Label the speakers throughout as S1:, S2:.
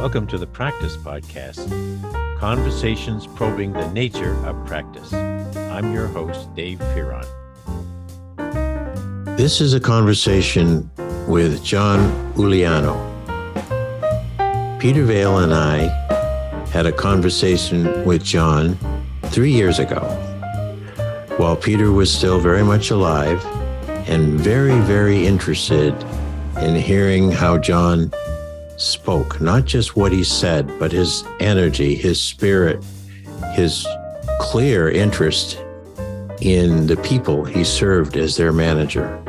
S1: Welcome to the Practice Podcast, conversations probing the nature of practice. I'm your host, Dave Fearon. This is a conversation with John Uliano. Peter Vaill and I had a conversation with John three years ago while Peter was still very much alive and very, very interested in hearing how John spoke, not just what he said, but his energy, his spirit, his clear interest in the people he served as their manager.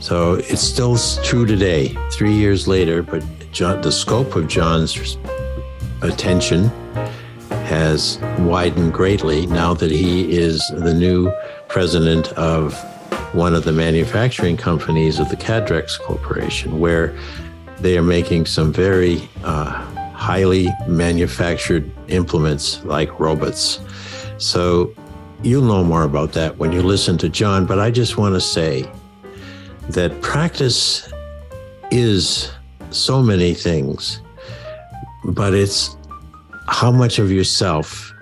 S1: So it's still true today, three years later, but John, the scope of John's attention has widened greatly now that he is the new president of one of the manufacturing companies of the Cadrex Corporation, where they are making some very uh, highly manufactured implements like robots. So you'll know more about that when you listen to John, but I just want to say that practice is so many things, but it's how much of yourself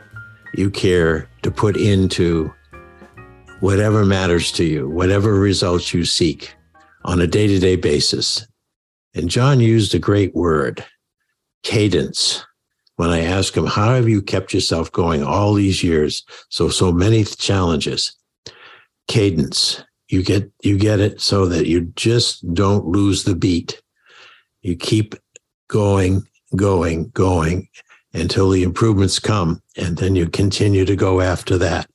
S1: you care to put into whatever matters to you, whatever results you seek on a day to day basis. And John used a great word, cadence. When I asked him, How have you kept yourself going all these years? So, so many challenges. Cadence. You get you get it so that you just don't lose the beat. You keep going, going, going until the improvements come, and then you continue to go after that.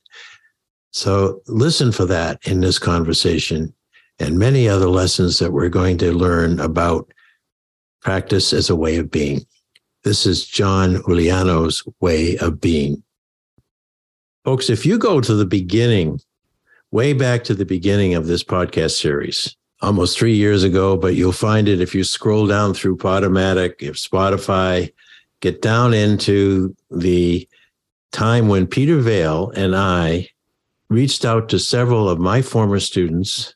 S1: So listen for that in this conversation and many other lessons that we're going to learn about practice as a way of being. This is John Uliano's way of being. Folks, if you go to the beginning, way back to the beginning of this podcast series, almost three years ago, but you'll find it if you scroll down through Podomatic, if Spotify, get down into the time when Peter Vaill and I reached out to several of my former students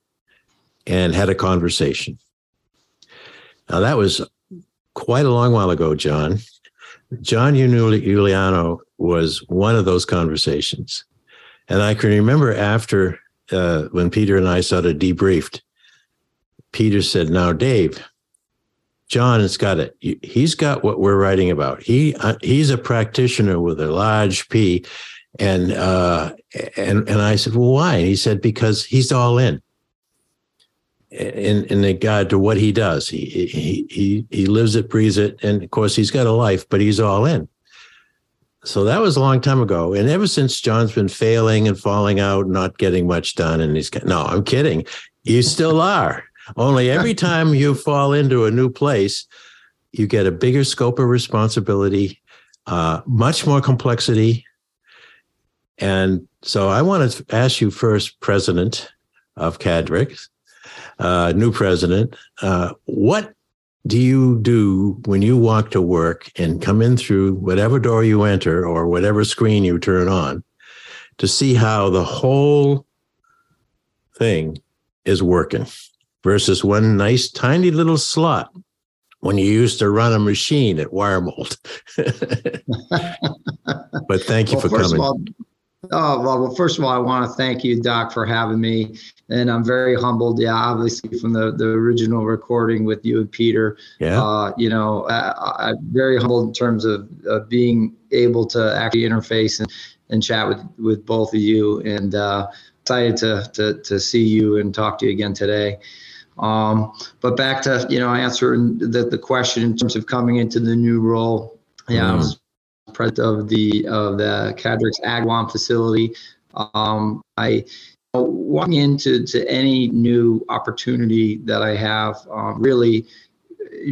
S1: and had a conversation. Now, that was quite a long while ago, John. John Uliano was one of those conversations. And I can remember after uh, when Peter and I sort of debriefed, Peter said, Now, Dave, John has got it. He's got what we're writing about. He uh, he's a practitioner with a large P, and uh, and and I said, well, why? And he said because he's all in. In in regard to what he does, he he he he lives it, breathes it, and of course he's got a life, but he's all in. So that was a long time ago, and ever since John's been failing and falling out, not getting much done, and he's no, I'm kidding. You still are. Only every time you fall into a new place, you get a bigger scope of responsibility, uh, much more complexity. And so I want to ask you first, President of Cadrex, uh, new president, uh, what do you do when you walk to work and come in through whatever door you enter or whatever screen you turn on to see how the whole thing is working? versus one nice tiny little slot when you used to run a machine at Wiremold. but thank you well, for coming.
S2: All, oh, well, well, first of all, I want to thank you, Doc, for having me. And I'm very humbled, yeah, obviously from the, the original recording with you and Peter.
S1: Yeah.
S2: Uh, you know, I, am very humbled in terms of uh, being able to actually interface and, and chat with, with both of you. And uh, excited to, to, to see you and talk to you again today. Um, but back to you know, answering the, the question in terms of coming into the new role. Yeah, mm-hmm. I was president of the of the Cadrex Agawam facility. Um, I you know, walking into to any new opportunity that I have, um, really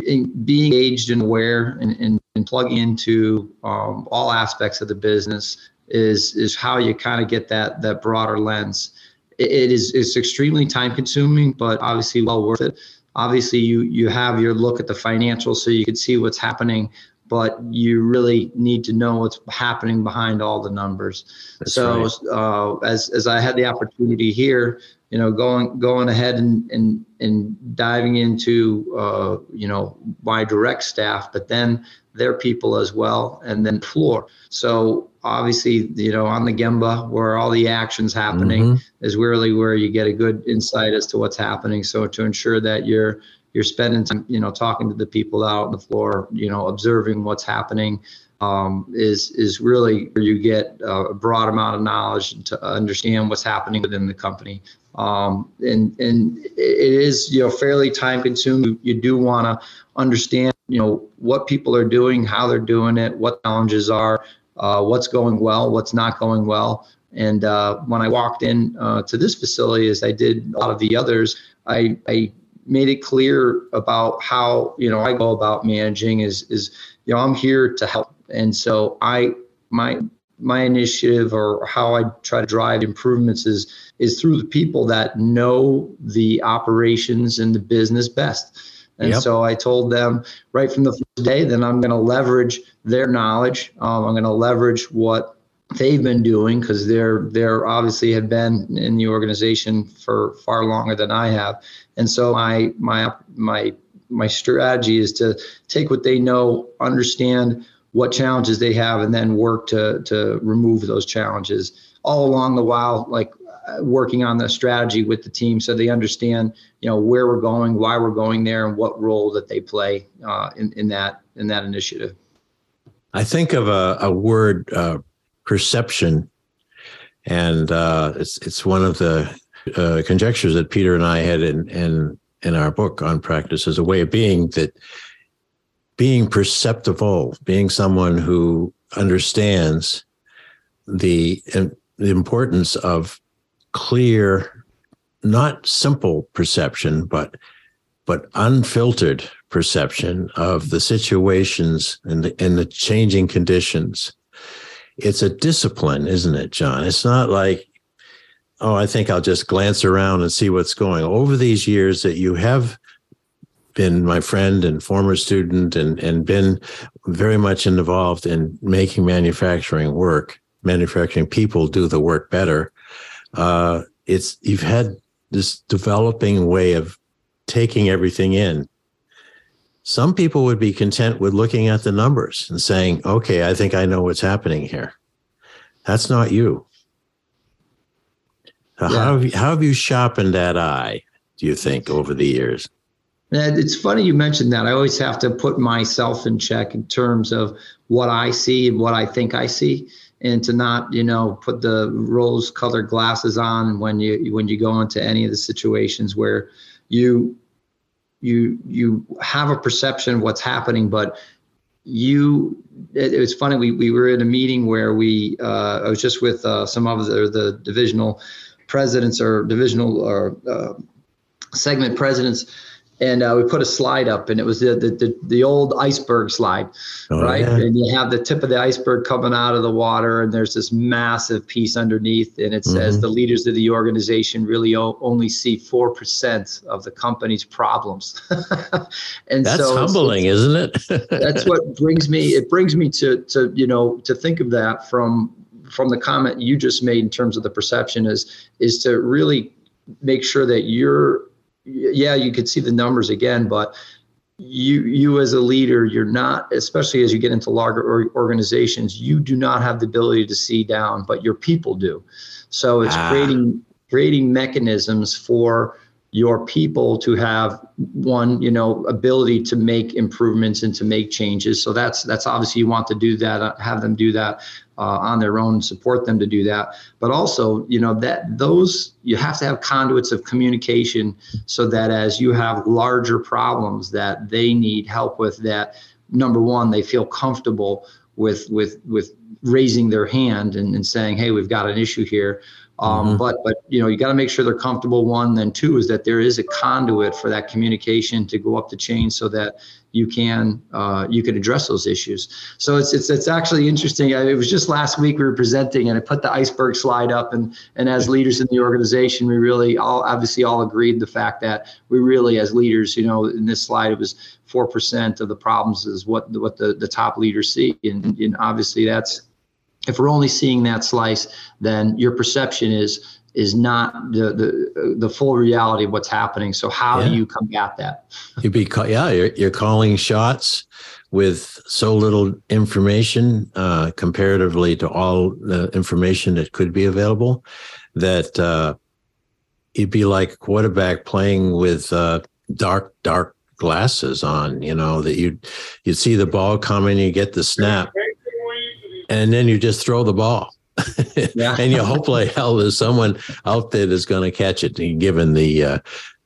S2: in being engaged and aware and, and, and plugging into um, all aspects of the business is is how you kind of get that that broader lens it is it's extremely time consuming, but obviously well worth it. Obviously, you you have your look at the financials, so you can see what's happening. But you really need to know what's happening behind all the numbers. That's so right. uh, as as I had the opportunity here, you know, going going ahead and and and diving into uh, you know my direct staff, but then their people as well, and then floor. So obviously, you know, on the Gemba where all the actions happening mm-hmm. is really where you get a good insight as to what's happening. So to ensure that you're you're spending time, you know, talking to the people out on the floor, you know, observing what's happening, um, is is really where you get a broad amount of knowledge to understand what's happening within the company. Um, and and it is you know fairly time consuming. You do want to understand you know what people are doing, how they're doing it, what challenges are, uh, what's going well, what's not going well. And uh, when I walked in uh, to this facility, as I did a lot of the others, I, I made it clear about how you know I go about managing is is you know I'm here to help, and so I my my initiative or how I try to drive improvements is is through the people that know the operations and the business best. And yep. so I told them right from the first day, then I'm going to leverage their knowledge. Um, I'm going to leverage what they've been doing because they're they're obviously have been in the organization for far longer than I have, and so my my my my strategy is to take what they know, understand what challenges they have, and then work to to remove those challenges. All along the while, like uh, working on the strategy with the team, so they understand you know where we're going, why we're going there, and what role that they play uh, in in that in that initiative.
S1: I think of a, a word uh, perception. And uh, it's it's one of the uh, conjectures that Peter and I had in, in in our book on practice as a way of being that being perceptible, being someone who understands the the importance of clear, not simple perception, but but unfiltered perception of the situations and the, and the changing conditions it's a discipline, isn't it, John? It's not like, oh, I think I'll just glance around and see what's going. Over these years that you have been my friend and former student and and been very much involved in making manufacturing work, manufacturing people do the work better. Uh, it's you've had this developing way of taking everything in. Some people would be content with looking at the numbers and saying, okay, I think I know what's happening here. That's not you. Yeah. How, have you, how have you sharpened that eye, do you think, over the years?
S2: And it's funny you mentioned that. I always have to put myself in check in terms of what I see and what I think I see, and to not, you know, put the rose-colored glasses on when you when you go into any of the situations where you you you have a perception of what's happening, but you it, it was funny we, we were in a meeting where we uh, I was just with uh, some of the, the divisional presidents or divisional or uh, segment presidents and uh, we put a slide up and it was the the, the, the old iceberg slide oh, right yeah. and you have the tip of the iceberg coming out of the water and there's this massive piece underneath and it says mm-hmm. the leaders of the organization really o- only see 4% of the company's problems
S1: and that's so humbling it's, isn't it
S2: that's what brings me it brings me to to you know to think of that from from the comment you just made in terms of the perception is is to really make sure that you're yeah, you could see the numbers again, but you you as a leader, you're not, especially as you get into larger organizations, you do not have the ability to see down, but your people do. So it's ah. creating creating mechanisms for your people to have one you know ability to make improvements and to make changes. So that's that's obviously you want to do that uh, have them do that uh, on their own support them to do that. But also you know that those you have to have conduits of communication so that as you have larger problems that they need help with that number one they feel comfortable with with with raising their hand and, and saying hey we've got an issue here Um, mm-hmm. But but you know you got to make sure they're comfortable. One, then two is that there is a conduit for that communication to go up the chain so that you can uh, you can address those issues. So it's it's it's actually interesting. It was just last week we were presenting, and I put the iceberg slide up, and and as leaders in the organization, we really all obviously all agreed the fact that we really as leaders, you know, in this slide it was four percent of the problems is what what the the top leaders see, and, and obviously that's if we're only seeing that slice, then your perception is is not the the the full reality of what's happening. So how yeah. do you combat that?
S1: You'd be yeah, you're, you're calling shots with so little information uh, comparatively to all the information that could be available that uh, you'd be like a quarterback playing with uh, dark dark glasses on. You know that you you'd see the ball coming, you get the snap, and then you just throw the ball yeah. and you hope like hell there's someone out there that's going to catch it. Given the uh,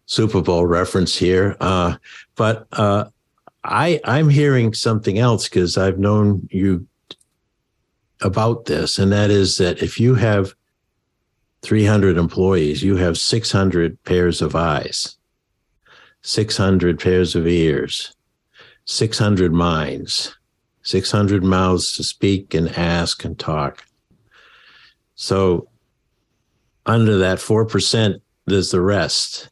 S1: Super Bowl reference here, uh, but uh, I I'm hearing something else because I've known you about this, and that is that if you have 300 employees, you have 600 pairs of eyes, 600 pairs of ears, 600 minds, 600 mouths to speak and ask and talk. So under that 4%, there's the rest.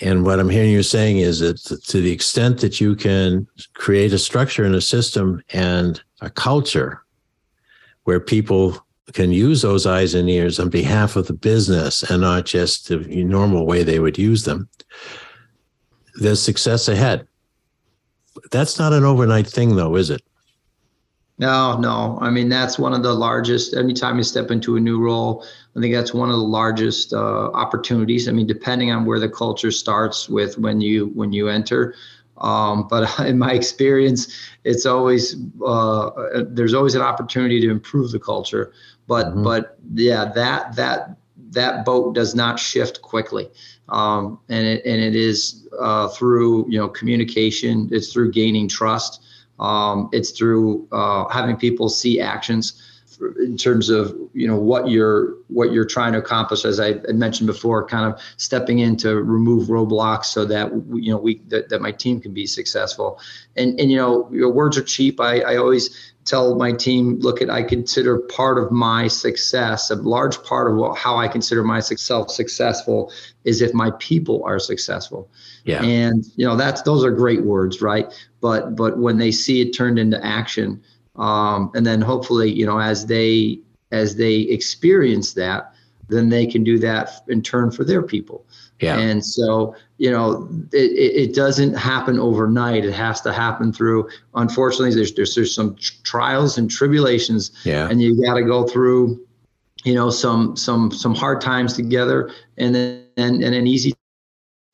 S1: And what I'm hearing you saying is that to the extent that you can create a structure and a system and a culture where people can use those eyes and ears on behalf of the business and not just the normal way they would use them, there's success ahead. That's not an overnight thing, though, is it?
S2: No, no. I mean, that's one of the largest. Anytime you step into a new role, I think that's one of the largest uh, opportunities. I mean, depending on where the culture starts with when you when you enter. Um, but in my experience, it's always uh, there's always an opportunity to improve the culture. But mm-hmm. but yeah, that that that boat does not shift quickly, um, and it and it is uh, through you know communication. It's through gaining trust. Um, it's through uh, having people see actions in terms of you know what you're what you're trying to accomplish as i mentioned before kind of stepping in to remove roadblocks so that you know we that, that my team can be successful. And and you know your words are cheap. I i always tell my team look at i consider part of my success a large part of what, how i consider myself successful is if my people are successful. Yeah. And you know that's those are great words right? But but when they see it turned into action um, and then hopefully you know as they as they experience that then they can do that in turn for their people yeah. And so, you know, it, it doesn't happen overnight. It has to happen through, unfortunately, there's, there's, there's some trials and tribulations yeah. and you got to go through, you know, some, some, some hard times together and then, and, and an easy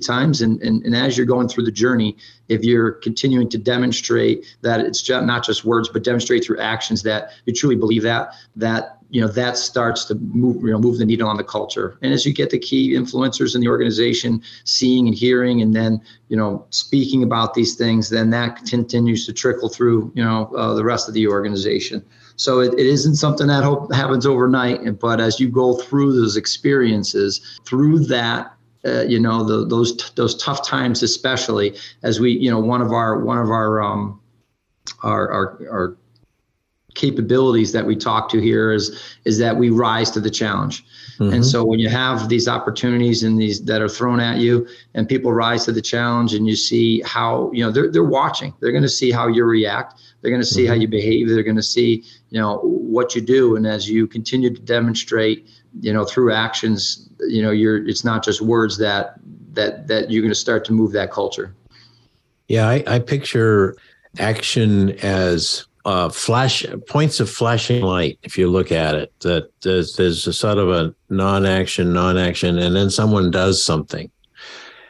S2: times. And, and and as you're going through the journey if you're continuing to demonstrate that it's not just words but demonstrate through actions that you truly believe that that you know that starts to move you know move the needle on the culture. And as you get the key influencers in the organization seeing and hearing and then you know speaking about these things then that continues to trickle through you know uh, the rest of the organization. So it, it isn't something that hope happens overnight but as you go through those experiences through that uh, you know the, those those tough times especially as we you know one of our one of our um our our, our capabilities that we talk to here is is that we rise to the challenge. Mm-hmm. and so when you have these opportunities and these that are thrown at you and people rise to the challenge and you see how you know they're, they're watching. They're going to see how you react. They're going to see mm-hmm. how you behave. They're going to see you know what you do. And as you continue to demonstrate you know through actions you know you're it's not just words that that that you're going to start to move that culture
S1: yeah i, I picture action as uh, flash points of flashing light. If you look at it, that there's, there's a sort of a non-action, non-action, and then someone does something,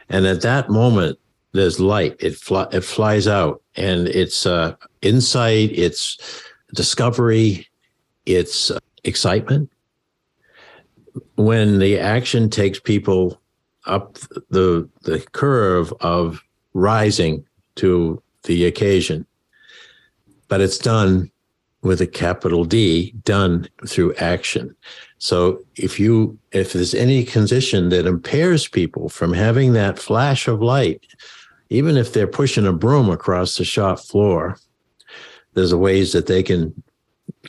S1: and at that moment there's light. It fly, it flies out, and it's uh, insight, it's discovery, it's uh, excitement. When the action takes people up the the curve of rising to the occasion but it's done with a capital D, done through action. So if you if there's any condition that impairs people from having that flash of light, even if they're pushing a broom across the shop floor, there's ways that they can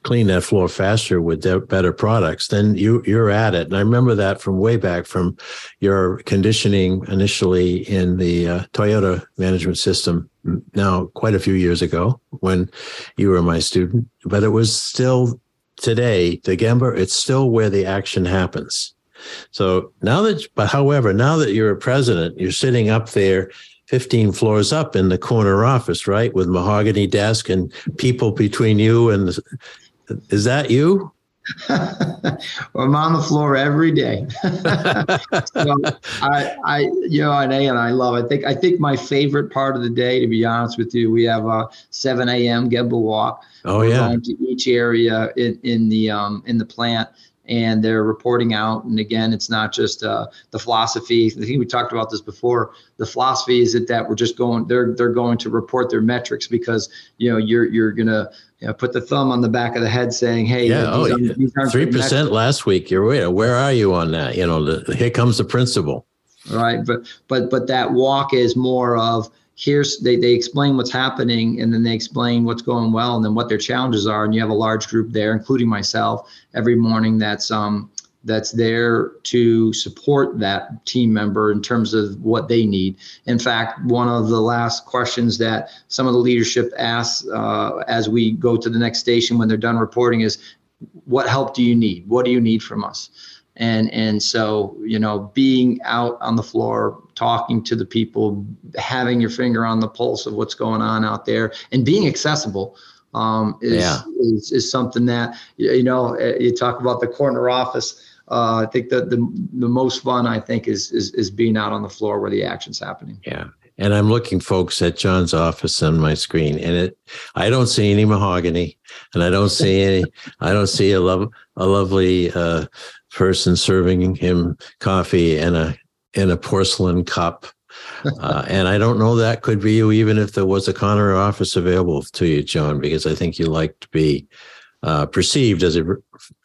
S1: clean that floor faster with better products, then you you're at it. And I remember that from way back from your conditioning initially in the uh, Toyota management system. Now, quite a few years ago, when you were my student, but it was still today the Gemba. It's still where the action happens. So now that, but however, now that you're a president, you're sitting up there 15 floors up in the corner office, right? With mahogany desk and people between you and is that you?
S2: I'm on the floor every day. so I, I, you know, and, and I love. It. I think I think my favorite part of the day, to be honest with you, we have a 7 a.m. Gemba walk.
S1: Oh yeah. Going
S2: to each area in, in the um, in the plant and they're reporting out. And again, it's not just uh, the philosophy. I think we talked about this before. The philosophy is that, that we're just going. They're they're going to report their metrics because you know you're you're gonna you know, put the thumb on the back of the head saying, "Hey,
S1: yeah, oh, three percent last week. You're where, where are you on that? You know, the, here comes the principal."
S2: Right, but but but that walk is more of here's they, they explain what's happening and then they explain what's going well and then what their challenges are and you have a large group there including myself every morning that's um that's there to support that team member in terms of what they need. In fact, one of the last questions that some of the leadership asks uh, as we go to the next station when they're done reporting is, "What help do you need? What do you need from us?" And and so you know being out on the floor talking to the people having your finger on the pulse of what's going on out there and being accessible um, is, yeah. is, is something that you know eh, you talk about the corner office uh, I think that the the most fun I think is, is is being out on the floor where the action's happening.
S1: Yeah, and I'm looking, folks, at John's office on my screen, and it I don't see any mahogany, and I don't see any I don't see a love a lovely uh, person serving him coffee in a in a porcelain cup. Uh, and I don't know that could be you, even if there was a corner office available to you, John, because I think you like to be uh, perceived as a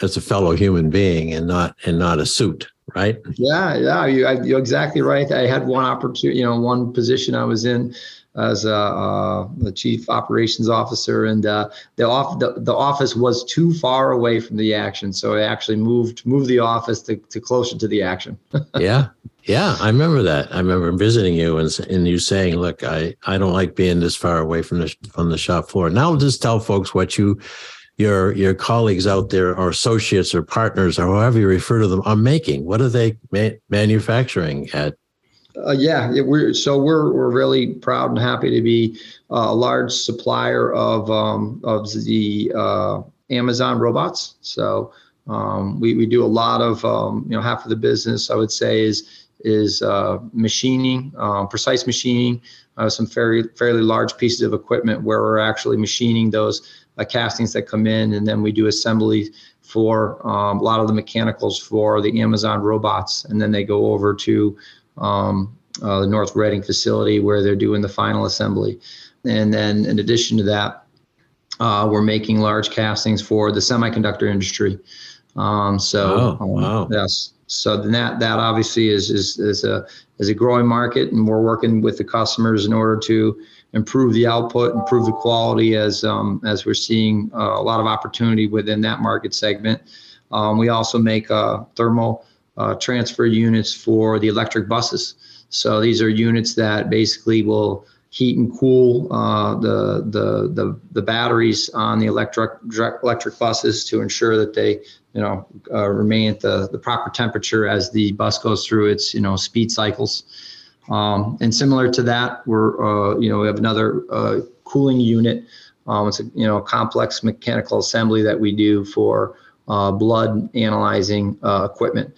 S1: as a fellow human being and not and not a suit, right?
S2: Yeah, yeah, you, you're exactly right. I had one opportunity, you know, one position I was in as a, the chief operations officer, and uh, the, off, the, the office was too far away from the action, so I actually moved moved the office to, to closer to the action.
S1: yeah, yeah, I remember that. I remember visiting you and and you saying, "Look, I I don't like being this far away from the from the shop floor." Now, just tell folks what you your your colleagues out there or associates or partners or however you refer to them are making what are they ma- manufacturing at
S2: uh, yeah, we're so we're we're really proud and happy to be uh, a large supplier of um, of the uh, Amazon robots. So um, we we do a lot of um, you know half of the business I would say is is uh, machining, um, precise machining, uh, some fairly fairly large pieces of equipment where we're actually machining those castings that come in, and then we do assembly for um, a lot of the mechanicals for the Amazon robots, and then they go over to um, uh, the North Reading facility where they're doing the final assembly. And then in addition to that, uh, we're making large castings for the semiconductor industry. Um, so
S1: oh, wow.
S2: yes, so that that obviously is is is a is a growing market, and we're working with the customers in order to improve the output, improve the quality, as um, as we're seeing uh, a lot of opportunity within that market segment. Um, we also make uh, thermal uh, transfer units for the electric buses. So these are units that basically will heat and cool uh, the, the, the the batteries on the electric electric buses to ensure that they you know uh, remain at the, the proper temperature as the bus goes through its you know speed cycles. Um, and similar to that, we're uh, you know we have another uh, cooling unit. Um, it's a you know complex mechanical assembly that we do for uh, blood analyzing equipment.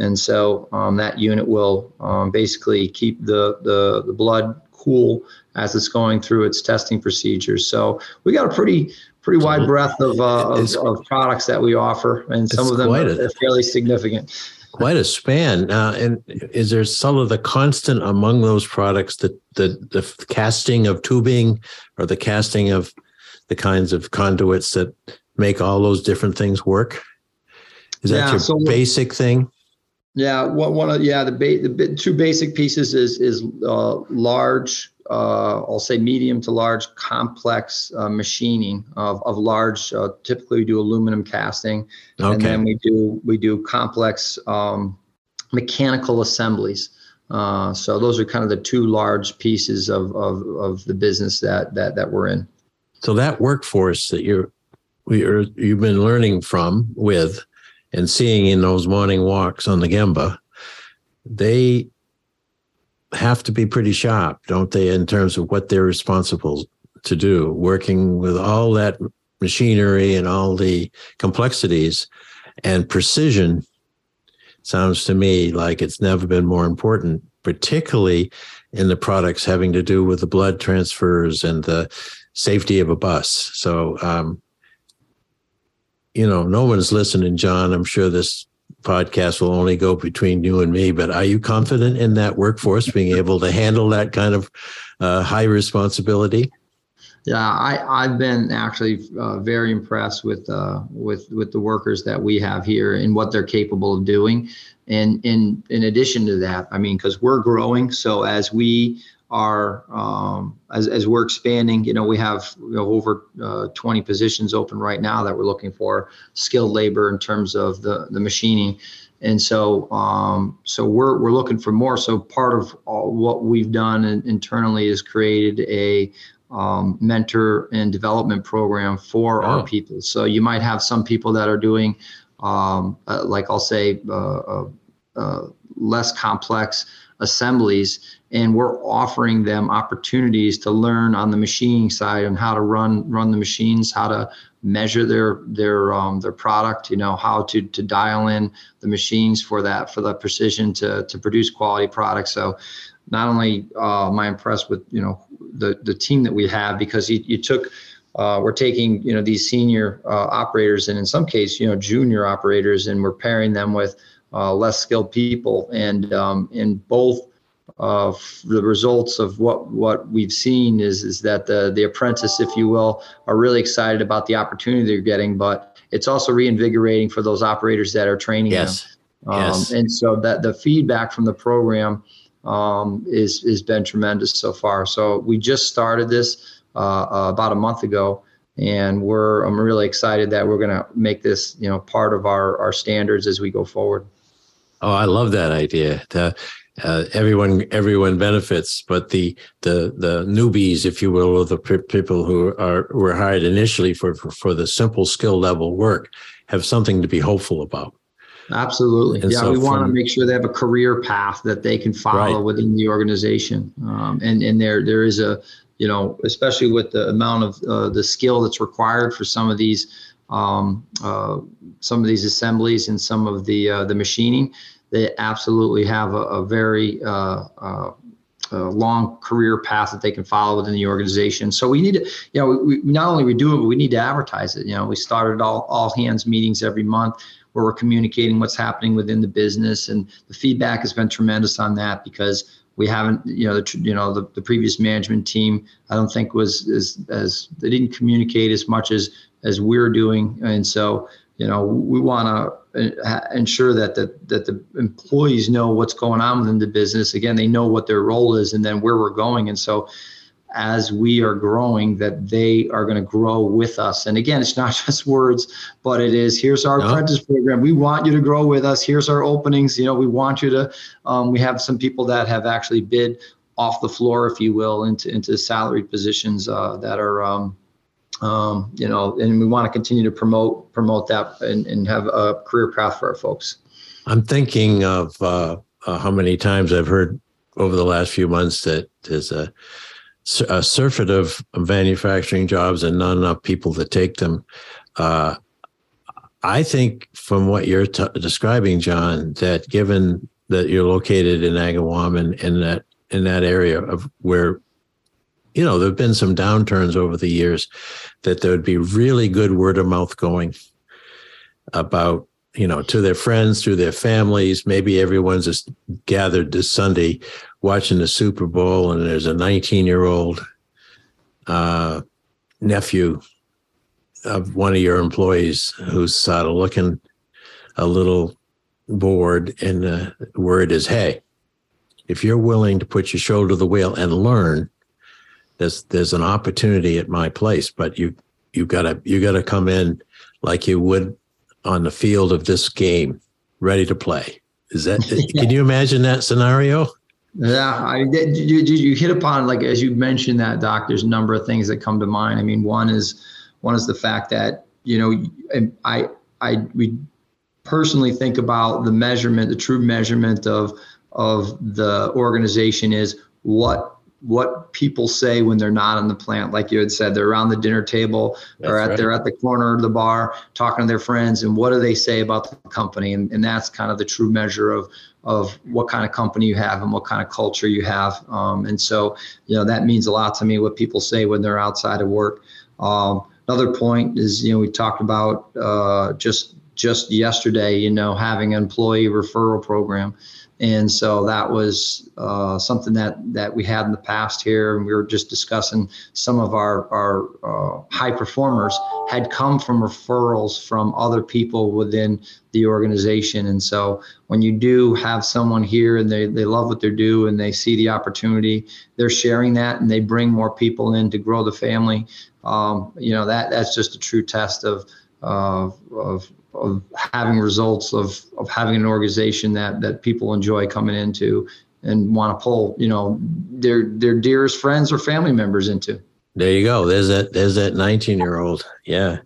S2: And so um, that unit will um, basically keep the, the, the blood cool as it's going through its testing procedures. So we got a pretty pretty wide breadth of, uh, of, of, products that we offer, and some of them are, a, fairly significant.
S1: Quite a span. Uh, and is there some of the constant among those products that the, the casting of tubing or the casting of the kinds of conduits that make all those different things work? Is that yeah, your so basic thing?
S2: Yeah, one, one of yeah the ba- the two basic pieces is is uh, large uh, I'll say medium to large complex uh, machining of, of large. Uh, typically, we do aluminum casting, okay. and then we do we do complex um, mechanical assemblies. Uh, so those are kind of the two large pieces of, of, of the business that that that we're in.
S1: So that workforce that you're you're you've been learning from with and seeing in those morning walks on the Gemba, they have to be pretty sharp, don't they, in terms of what they're responsible to do, working with all that machinery and all the complexities and precision sounds to me like it's never been more important, particularly in the products having to do with the blood transfers and the safety of a bus. So, um, you know, no one's listening, John. I'm sure this podcast will only go between you and me, but are you confident in that workforce being able to handle that kind of uh, high responsibility?
S2: Yeah, I, I've been actually uh, very impressed with uh, with with the workers that we have here and what they're capable of doing. And in in addition to that, I mean, because we're growing, so as we are um, as, as we're expanding you know we have over uh, 20 positions open right now that we're looking for skilled labor in terms of the the machining. And so um, so we're we're looking for more. So part of what we've done internally is created a um, mentor and development program for oh. our people. So you might have some people that are doing um, uh, like i'll say uh, uh, uh less complex assemblies and we're offering them opportunities to learn on the machining side and how to run run the machines how to measure their their um, their product you know how to to dial in the machines for that for the precision to to produce quality products so not only uh, am I impressed with you know the the team that we have because you, you took uh, we're taking you know these senior uh, operators and in some case you know junior operators and we're pairing them with uh, less skilled people. And um, in both uh, the results of what what we've seen is is that the the apprentice, if you will, are really excited about the opportunity they're getting, but it's also reinvigorating for those operators that are training
S1: yes.
S2: them. Um,
S1: yes.
S2: And so that the feedback from the program um, is has been tremendous so far. So we just started this uh, uh, about a month ago, and we're I'm really excited that we're going to make this you know part of our our standards as we go forward.
S1: Oh, I love that idea. Uh, everyone everyone benefits, but the the the newbies, if you will, or the p- people who are were hired initially for, for for the simple skill level work, have something to be hopeful about.
S2: Absolutely. And yeah, so we want to make sure they have a career path that they can follow right. within the organization. Um, and and there there is a you know especially with the amount of uh, the skill that's required for some of these um, uh, some of these assemblies and some of the uh, the machining, they absolutely have a, a very uh, uh, long career path that they can follow within the organization. So we need to, you know, we, we not only we do it, but we need to advertise it. You know, we started all all hands meetings every month where we're communicating what's happening within the business, and the feedback has been tremendous on that because we haven't you know the you know the, the previous management team i don't think was as as they didn't communicate as much as as we're doing. And so, you know, we want to uh, ensure that the, that the employees know what's going on within the business. Again, they know what their role is and then where we're going. And so, as we are growing, that they are going to grow with us. And again, it's not just words, but it is here's our no. apprentice program. We want you to grow with us. Here's our openings. You know, we want you to. Um, we have some people that have actually bid off the floor, if you will, into into salaried positions uh, that are. Um, um, you know, and we want to continue to promote promote that and, and have a career path for our folks.
S1: I'm thinking of uh, uh, how many times I've heard over the last few months that there's a, a surfeit of manufacturing jobs and not enough people to take them. Uh, I think from what you're t- describing, John, that given that you're located in Agawam and in that in that area of where you know, there have been some downturns over the years that there would be really good word of mouth going about, you know, to their friends, through their families. Maybe everyone's just gathered this Sunday watching the Super Bowl and there's a 19 year old uh, nephew of one of your employees who's sort of looking a little bored, and the word is, "Hey, if you're willing to put your shoulder to the wheel and learn, there's there's an opportunity at my place, but you you gotta you gotta come in like you would on the field of this game, ready to play. Is that? can you imagine that scenario?
S2: Yeah, I, you, you hit upon like as you mentioned that doc. There's a number of things that come to mind. I mean, one is one is the fact that you know I I we personally think about the measurement, the true measurement of of the organization is what what people say when they're not in the plant. Like you had said they're around the dinner table That's or at right. they're at the corner of the bar talking to their friends and what do they say about the company? And, and that's kind of the true measure of of what kind of company you have and what kind of culture you have. Um, and so you know that means a lot to me what people say when they're outside of work. Um, another point is you know we talked about uh, just just yesterday you know having an employee referral program and so that was uh, something that that we had in the past here and we were just discussing some of our our uh, high performers had come from referrals from other people within the organization. And so when you do have someone here and they, they love what they do and they see the opportunity they're sharing that and they bring more people in to grow the family um, you know that that's just a true test of uh, of of having results of of having an organization that that people enjoy coming into and want to pull you know their their dearest friends or family members into.
S1: There you go. There's that there's that 19 year old yeah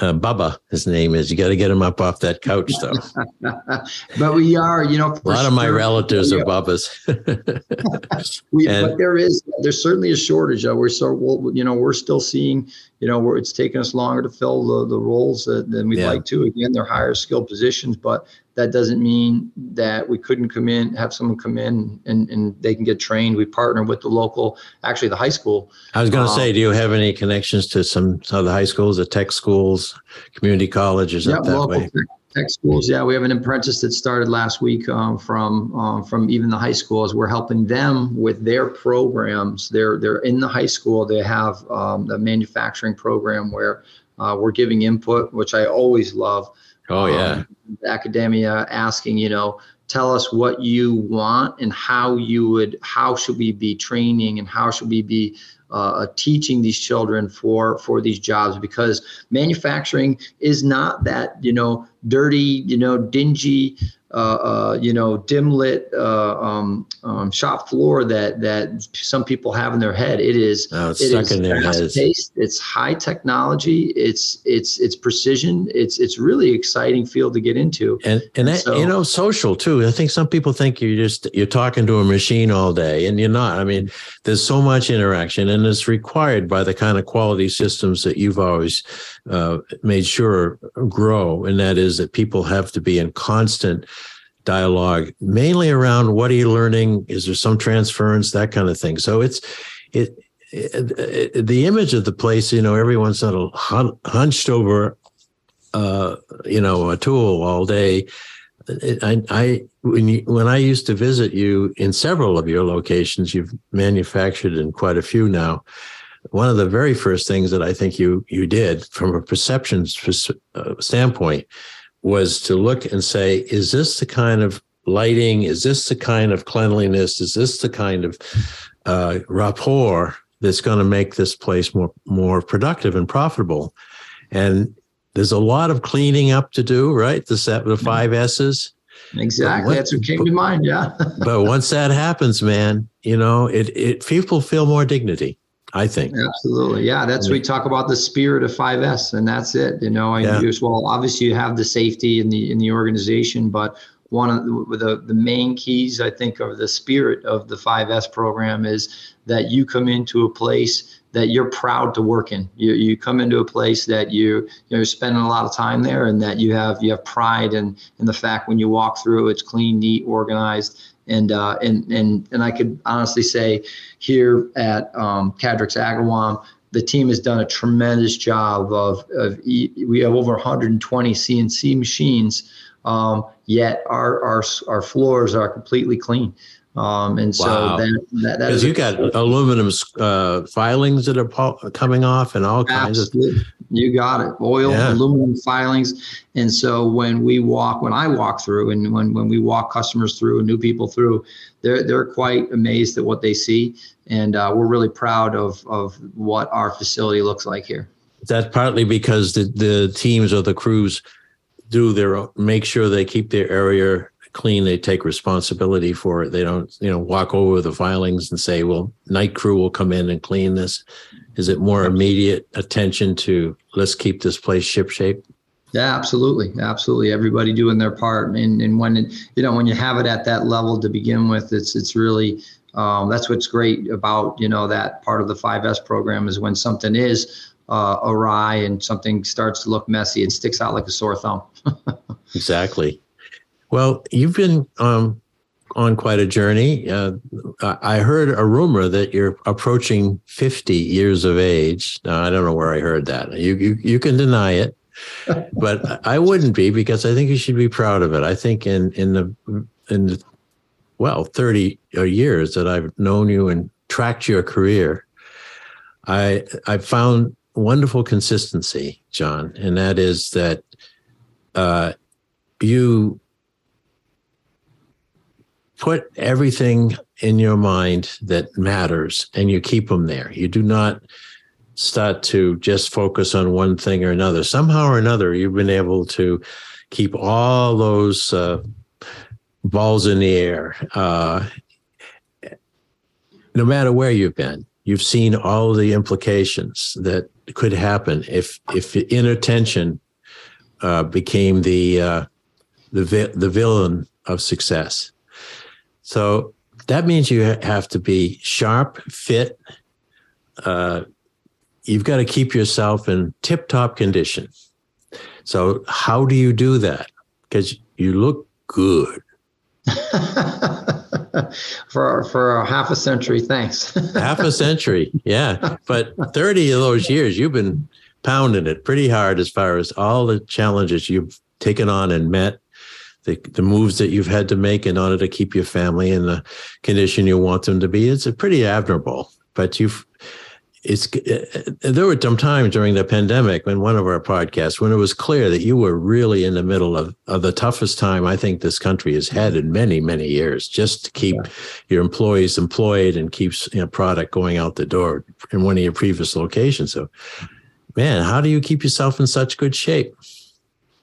S1: uh, Bubba, his name is. You got to get him up off that couch, though.
S2: but we are, you know,
S1: a lot sure, of my relatives are Bubbas.
S2: we, and, but there is, there's certainly a shortage. Uh, we're so, well, you know, we're still seeing, you know, where it's taken us longer to fill the, the roles that, than we'd yeah. like to. Again, they're higher skilled positions, but that doesn't mean that we couldn't come in, have someone come in and, and they can get trained. We partner with the local, actually the high school.
S1: I was going to um, say, do you have any connections to some, some of the high schools, the tech schools, community colleges yeah, up that way?
S2: Tech schools, yeah, we have an apprentice that started last week um, from um, from even the high schools. We're helping them with their programs. They're they're in the high school. They have um, the manufacturing program where uh, we're giving input, which I always love.
S1: Oh yeah. Um,
S2: academia asking, you know, tell us what you want and how you would, how should we be training and how should we be uh, teaching these children for for these jobs because manufacturing is not that you know dirty you know dingy uh, uh, you know, dim lit uh, um, um, shop floor that that some people have in their head. It is.
S1: Oh, it's it stuck in their heads.
S2: It's high technology. It's it's it's precision. It's it's really exciting field to get into.
S1: And and that, so, you know, social too. I think some people think you're just you're talking to a machine all day, and you're not. I mean, there's so much interaction, and it's required by the kind of quality systems that you've always uh, made sure grow, and that is that people have to be in constant dialogue, mainly around what are you learning? Is there some transference? That kind of thing. So it's it, it, it the image of the place. You know, everyone's sort of hun- hunched over, uh, you know, a tool all day. I, I when you, when I used to visit you in several of your locations, you've manufactured in quite a few now. One of the very first things that I think you you did from a perception uh, standpoint was to look and say, is this the kind of lighting? Is this the kind of cleanliness? Is this the kind of uh, rapport that's going to make this place more more productive and profitable? And there's a lot of cleaning up to do, right? The set the five S's.
S2: Exactly. That's what came to mind. Yeah.
S1: but once that happens, man, you know, it it people feel more dignity. I think.
S2: Absolutely. Yeah. That's we talk about the spirit of 5S and that's it. You know, and yeah. use, well, obviously you have the safety in the in the organization, but one of the, the, the main keys I think of the spirit of the 5S program is that you come into a place that you're proud to work in. You, you come into a place that you you're spending a lot of time there, and that you have you have pride in in the fact when you walk through, it's clean, neat, organized, and uh, and and and I could honestly say here at um, Cadrex Agawam, the team has done a tremendous job of, of we have over 120 CNC machines, um, yet our, our our floors are completely clean. Um, and so
S1: Wow.
S2: that, that, that
S1: Because
S2: is
S1: you got aluminum uh, filings that are po- coming off and all kinds of.
S2: You got it. Oil,
S1: Yeah.
S2: aluminum filings. And so when we walk, when I walk through and when, when we walk customers through and new people through, they're, they're quite amazed at what they see. And uh, we're really proud of, of what our facility looks like here.
S1: That's partly because the, the teams or the crews do their make sure they keep their area clean. They take responsibility for it. They don't, you know, walk over the filings and say, well, night crew will come in and clean this. Is it more immediate attention to let's keep this place shipshape?
S2: Yeah, absolutely. Absolutely. Everybody doing their part. And, and when, it, you know, when you have it at that level to begin with, it's, it's really, um, that's what's great about, you know, that part of the 5S program is when something is uh, awry and something starts to look messy, it sticks out like a sore thumb.
S1: Exactly. Well, you've been um, on quite a journey. Uh, I heard a rumor that you're approaching 50 years of age. Now, I don't know where I heard that. You you, you can deny it, but I wouldn't be because I think you should be proud of it. I think in in the in the well 30 years that I've known you and tracked your career, I I found wonderful consistency, John, and that is that uh, you put everything in your mind that matters and you keep them there. You do not start to just focus on one thing or another. Somehow or another, you've been able to keep all those uh, balls in the air. Uh, no matter where you've been, you've seen all the implications that could happen if if inattention uh, became the uh, the vi- the villain of success. So that means you have to be sharp, fit. Uh, you've got to keep yourself in tip top condition. So how do you do that? Because you look good.
S2: for for a half a century, thanks.
S1: Half a century, yeah. But thirty of those years, you've been pounding it pretty hard as far as all the challenges you've taken on and met the, the moves that you've had to make in order to keep your family in the condition you want them to be. It's a pretty admirable, but you've, it's, uh, uh, there were some times during the pandemic when one of our podcasts, when it was clear that you were really in the middle of, of the toughest time I think this country has had in many, many years, just to keep yeah. your employees employed and keeps you know, product going out the door in one of your previous locations. So, man, how do you keep yourself in such good shape?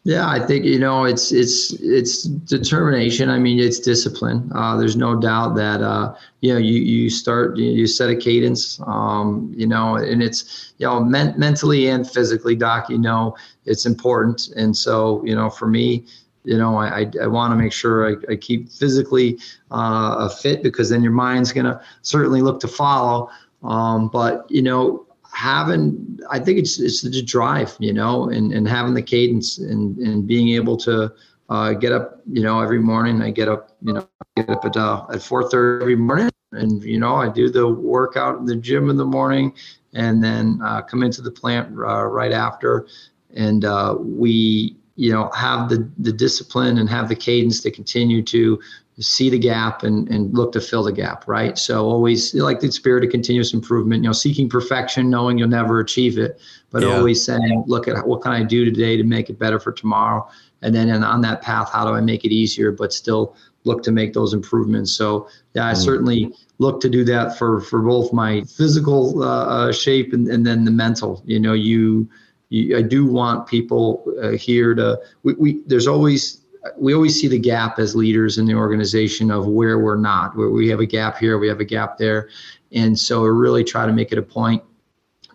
S2: Yeah, I think you know it's it's it's determination. I mean, it's discipline. Uh, there's no doubt that uh, you know you you start you set a cadence. Um, you know, and it's you know men- mentally and physically, Doc. You know, it's important. And so you know, for me, you know, I I, I want to make sure I, I keep physically uh, fit because then your mind's gonna certainly look to follow. Um, but you know, having I think it's it's the drive, you know, and, and having the cadence and, and being able to uh, get up, you know, every morning. I get up, you know, get up at uh, at four thirty every morning, and you know, I do the workout in the gym in the morning, and then uh, come into the plant uh, right after, and uh, we, you know, have the the discipline and have the cadence to continue to see the gap and, and look to fill the gap, right? So always like the spirit of continuous improvement, you know, seeking perfection, knowing you'll never achieve it, but yeah. always saying, look at what can I do today to make it better for tomorrow? And then and on that path, how do I make it easier, but still look to make those improvements? So yeah, I mm. certainly look to do that for, for both my physical uh, shape and, and then the mental, you know, you, you I do want people uh, here to, we, we, there's always, we always see the gap as leaders in the organization of where we're not, where we have a gap here, we have a gap there. And so we really try to make it a point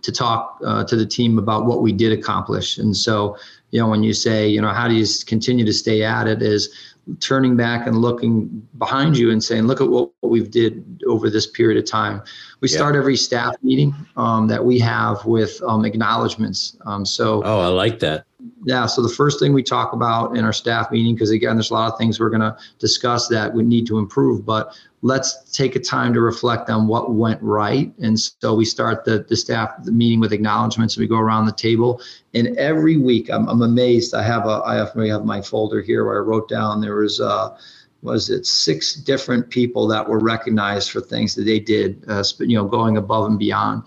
S2: to talk uh, to the team about what we did accomplish. And so, you know, when you say, you know, how do you continue to stay at it is turning back and looking behind you and saying, look at what, what we've did over this period of time. We yeah. start every staff meeting um, that we have with um, acknowledgments. Um, so,
S1: oh, I like that
S2: yeah so the first thing we talk about in our staff meeting because again there's a lot of things we're going to discuss that we need to improve but let's take a time to reflect on what went right. And so we start the, the staff the meeting with acknowledgments and we go around the table. And every week i'm, I'm amazed. I have a i have, have my folder here where i wrote down there was uh was it six different people that were recognized for things that they did, uh, you know, going above and beyond.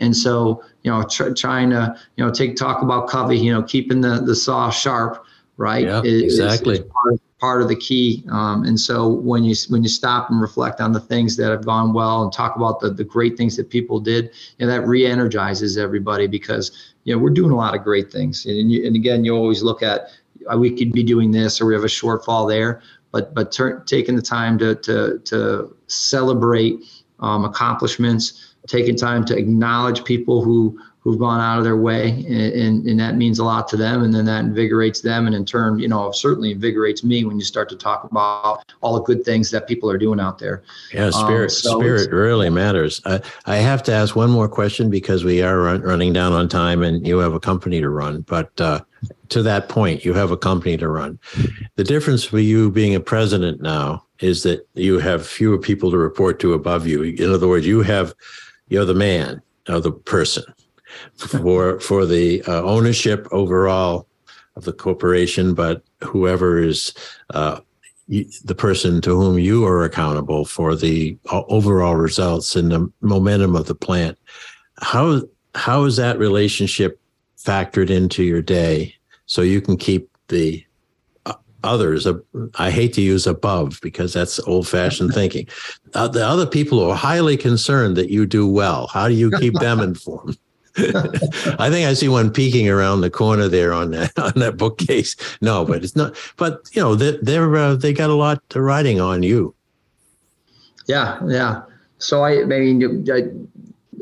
S2: And so, you know, tr- trying to, you know, take talk about Covey, you know, keeping the the saw sharp, right?
S1: Yeah, is, exactly. Is
S2: part, of, part, of, the key. Um, and so when you when you stop and reflect on the things that have gone well and talk about the the great things that people did, you know, that re-energizes everybody because you know we're doing a lot of great things. And you, and again, you always look at uh, we could be doing this or we have a shortfall there, but but ter- taking the time to to to celebrate um, accomplishments taking time to acknowledge people who who've gone out of their way and, and, and, that means a lot to them and then that invigorates them and in turn you know certainly invigorates me when you start to talk about all the good things that people are doing out there.
S1: Yeah spirit um, so spirit really matters. I, I have to ask one more question because we are run, running down on time and you have a company to run but uh, to that point you have a company to run. The difference for you being a president now is that you have fewer people to report to above you. In other words you have you're the man or the person for for the uh, ownership overall of the corporation, but whoever is uh, the person to whom you are accountable for the uh, overall results and the momentum of the plant. How how is that relationship factored into your day so you can keep the others. I hate to use above because that's old fashioned thinking. Uh, the other people are highly concerned that you do well. How do you keep them informed? I think I see one peeking around the corner there on that on that bookcase. No, but it's not. But you know, they're, they're uh, they got a lot to riding on you.
S2: Yeah, yeah. So I, I mean, I,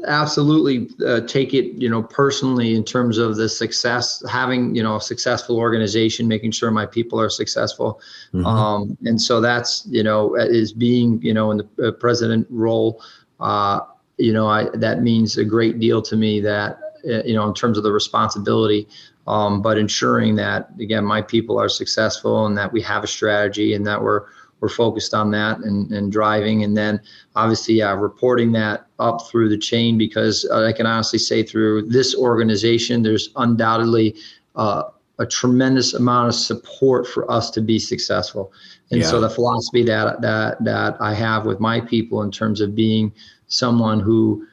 S2: absolutely uh, take it you know personally in terms of the success having you know a successful organization making sure my people are successful mm-hmm. um, and so that's you know is being you know in the uh, president role uh, you know I, that means a great deal to me that uh, you know in terms of the responsibility um, but ensuring that again my people are successful and that we have a strategy and that we're we're focused on that and, and driving and then obviously yeah reporting that up through the chain because uh, i can honestly say through this organization there's undoubtedly uh, a tremendous amount of support for us to be successful and yeah. so the philosophy that that that i have with my people in terms of being someone who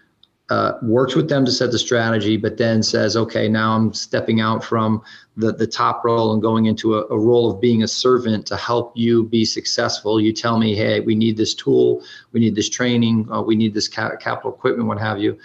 S2: uh, works with them to set the strategy, but then says, okay, now I'm stepping out from the, the top role and going into a, a role of being a servant to help you be successful. You tell me, hey, we need this tool, we need this training, uh, we need this ca- capital equipment, what have you.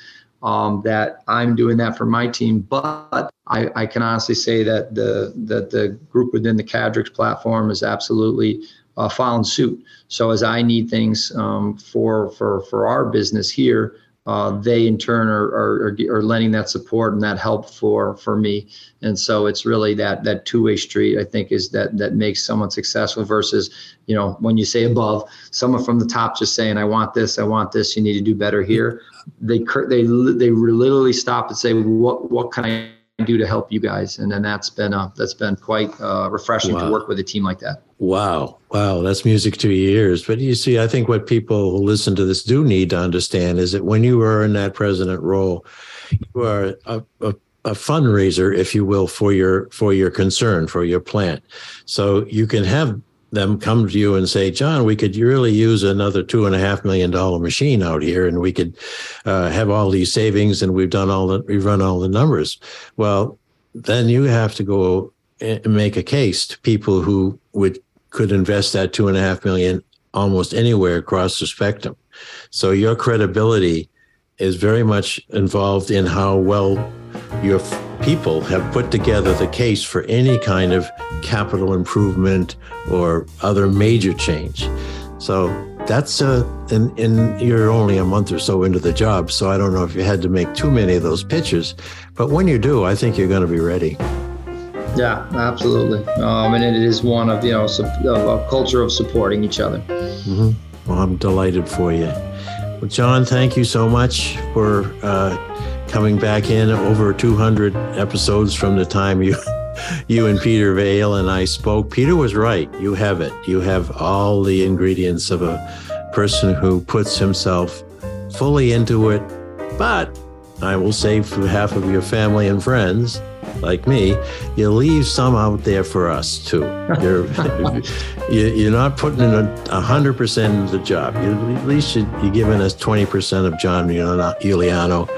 S2: Um, that I'm doing that for my team, but I, I can honestly say that the that the group within the Cadrex platform is absolutely uh, following suit. So as I need things um, for for for our business here, uh, they in turn are, are, are lending that support and that help for for me. And so it's really that that two-way street i think is that that makes someone successful versus you know when you say above someone from the top just saying i want this i want this you need to do better here. They they they literally stop and say what what can i do to help you guys. And then that's been uh, that's been quite uh, refreshing wow. to work with a team like that.
S1: Wow. Wow. That's music to your ears. But you see i think what people who listen to this do need to understand is that when you are in that president role you are a, a, a fundraiser if you will for your for your concern for your plant. So you can have them come to you and say, John, we could really use another two and a half million dollar machine out here, and we could uh, have all these savings, and we've done all the we've run all the numbers. Well, then you have to go and make a case to people who would could invest that two and a half million almost anywhere across the spectrum. So your credibility is very much involved in how well your people have put together the case for any kind of capital improvement or other major change. So that's uh, and, and you're only a month or so into the job, so I don't know if you had to make too many of those pitches, but when you do, I think you're going to be ready.
S2: Yeah, absolutely. Um, and it is one of you know a culture of supporting each other.
S1: Mm-hmm. Well, I'm delighted for you. Well, John, thank you so much for uh, coming back in over 200 episodes from the time you you and Peter Vaill and I spoke. Peter was right. You have it. You have all the ingredients of a person who puts himself fully into it. But I will say, for half of your family and friends, like me, you leave some out there for us too. You're you're not putting in a hundred percent of the job. You, at least you, are giving us twenty percent of John Giuliano.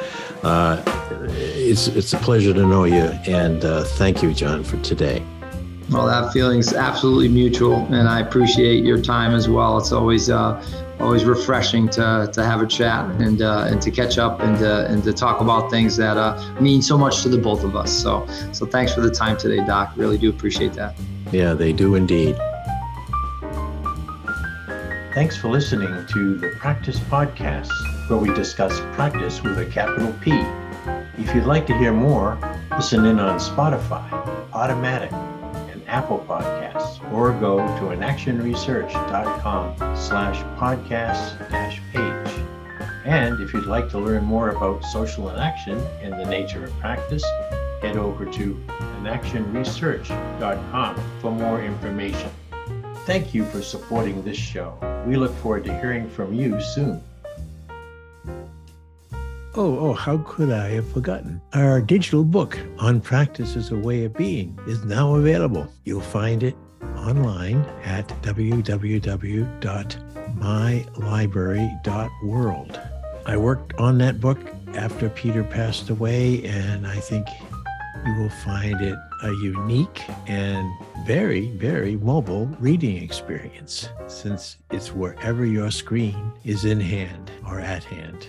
S1: Uh, it's it's a pleasure to know you, and uh, thank you, John, for today.
S2: Well, that feeling's absolutely mutual, and I appreciate your time as well. It's always uh, always refreshing to, to have a chat and uh, and to catch up and to, and to talk about things that uh, mean so much to the both of us. So so thanks for the time today, Doc. Really do appreciate that.
S1: Yeah, they do indeed.
S3: Thanks for listening to the Practice Podcast, where we discuss practice with a capital P. If you'd like to hear more, listen in on Spotify, Automatic, and Apple Podcasts, or go to inactionresearch.com slash podcast dash page. And if you'd like to learn more about social inaction and the nature of practice, head over to inactionresearch.com for more information. Thank you for supporting this show. We look forward to hearing from you soon.
S1: Oh, oh, how could I have forgotten? Our digital book on practice as a way of being is now available. You'll find it online at www.mylibrary.world. I worked on that book after Peter passed away, and I think you will find it a unique and very, very mobile reading experience since it's wherever your screen is in hand or at hand.